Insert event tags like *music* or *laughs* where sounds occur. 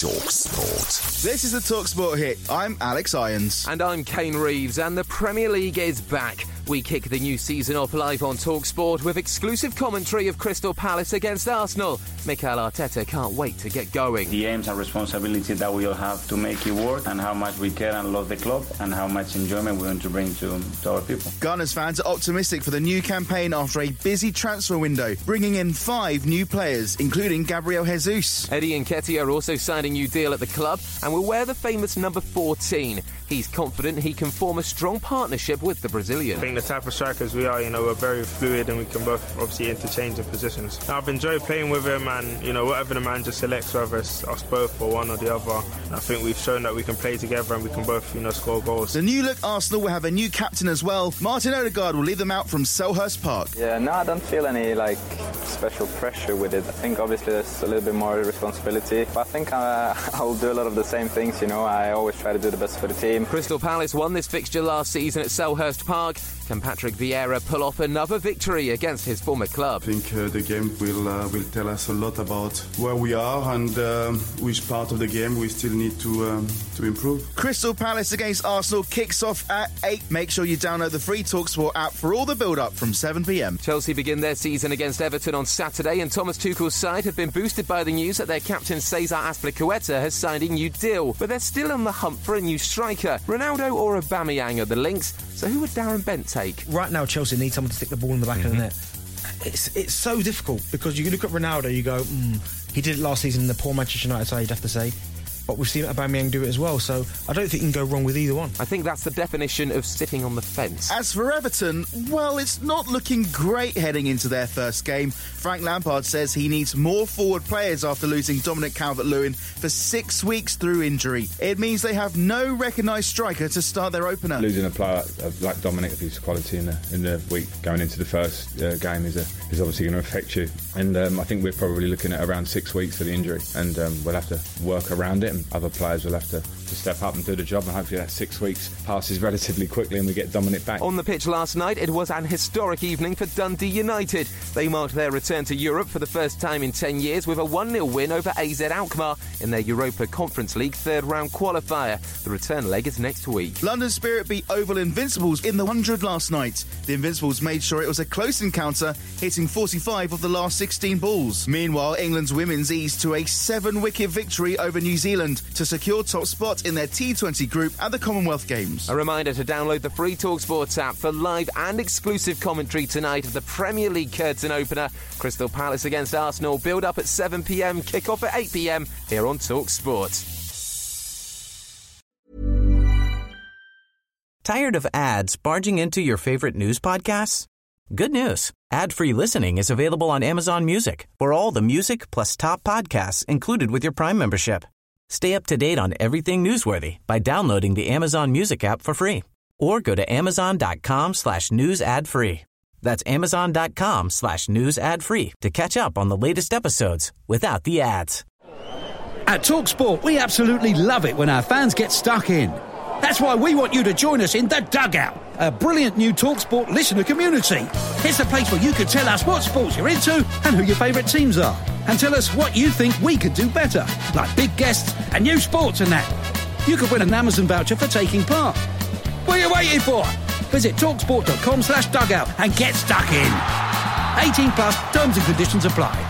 Talksport. This is the Talksport hit. I'm Alex Irons. And I'm Kane Reeves, and the Premier League is back. We kick the new season off live on Talksport with exclusive commentary of Crystal Palace against Arsenal. Mikel Arteta can't wait to get going. The aims and responsibility that we all have to make it work, and how much we care and love the club, and how much enjoyment we want to bring to, to our people. Gunners fans are optimistic for the new campaign after a busy transfer window, bringing in five new players, including Gabriel Jesus. Eddie and Nketiah are also signing a new deal at the club and will wear the famous number 14. He's confident he can form a strong partnership with the Brazilian. I think the type of strikers we are, you know, we're very fluid and we can both obviously interchange the positions. I've enjoyed playing with him and, you know, whatever the manager selects, whether it's us both or one or the other, I think we've shown that we can play together and we can both, you know, score goals. The new look Arsenal will have a new captain as well. Martin Odegaard will lead them out from Selhurst Park. Yeah, no, I don't feel any, like, special pressure with it. I think obviously there's a little bit more responsibility, but I think uh, *laughs* I'll do a lot of the same things, you know. I always try to do the best for the team. Crystal Palace won this fixture last season at Selhurst Park. Can Patrick Vieira pull off another victory against his former club? I think uh, the game will uh, will tell us a lot about where we are and um, which part of the game we still need to um, to improve. Crystal Palace against Arsenal kicks off at 8. Make sure you download the free Talksport app for all the build-up from 7pm. Chelsea begin their season against Everton on Saturday and Thomas Tuchel's side have been boosted by the news that their captain Cesar Azpilicueta has signed a new deal, but they're still on the hunt for a new striker. Ronaldo or Aubameyang are the links, so who would Darren Bent take? Right now, Chelsea need someone to stick the ball in the back mm-hmm. of the net. It's it's so difficult because you look at Ronaldo, you go, mm, he did it last season in the poor Manchester United side, you'd have to say but we've seen Aubameyang do it as well. So I don't think you can go wrong with either one. I think that's the definition of sitting on the fence. As for Everton, well, it's not looking great heading into their first game. Frank Lampard says he needs more forward players after losing Dominic Calvert-Lewin for six weeks through injury. It means they have no recognised striker to start their opener. Losing a player like Dominic of his quality in the in the week going into the first uh, game is a, is obviously going to affect you. And um, I think we're probably looking at around six weeks for the injury, and um, we'll have to work around it other players will have to, to step up and do the job. And hopefully that six weeks passes relatively quickly and we get Dominic back. On the pitch last night, it was an historic evening for Dundee United. They marked their return to Europe for the first time in 10 years with a 1 0 win over AZ Alkmaar in their Europa Conference League third round qualifier. The return leg is next week. London Spirit beat Oval Invincibles in the 100 last night. The Invincibles made sure it was a close encounter, hitting 45 of the last 16 balls. Meanwhile, England's women's eased to a seven wicket victory over New Zealand to secure top spot in their T20 group at the Commonwealth Games. A reminder to download the free Talksport app for live and exclusive commentary tonight of the Premier League curtain opener. Crystal Palace against Arsenal build up at 7 pm, kick off at 8 pm here on Talksport. Tired of ads barging into your favorite news podcasts? Good news. Ad-free listening is available on Amazon Music. For all the music plus top podcasts included with your Prime membership. Stay up to date on everything newsworthy by downloading the Amazon Music app for free or go to amazon.com slash news ad free. That's amazon.com slash news ad free to catch up on the latest episodes without the ads. At TalkSport, we absolutely love it when our fans get stuck in. That's why we want you to join us in The Dugout, a brilliant new TalkSport listener community. It's a place where you can tell us what sports you're into and who your favourite teams are. And tell us what you think we could do better, like big guests and new sports and that. You could win an Amazon voucher for taking part. What are you waiting for? Visit talksport.com slash dugout and get stuck in. 18 plus terms and conditions apply.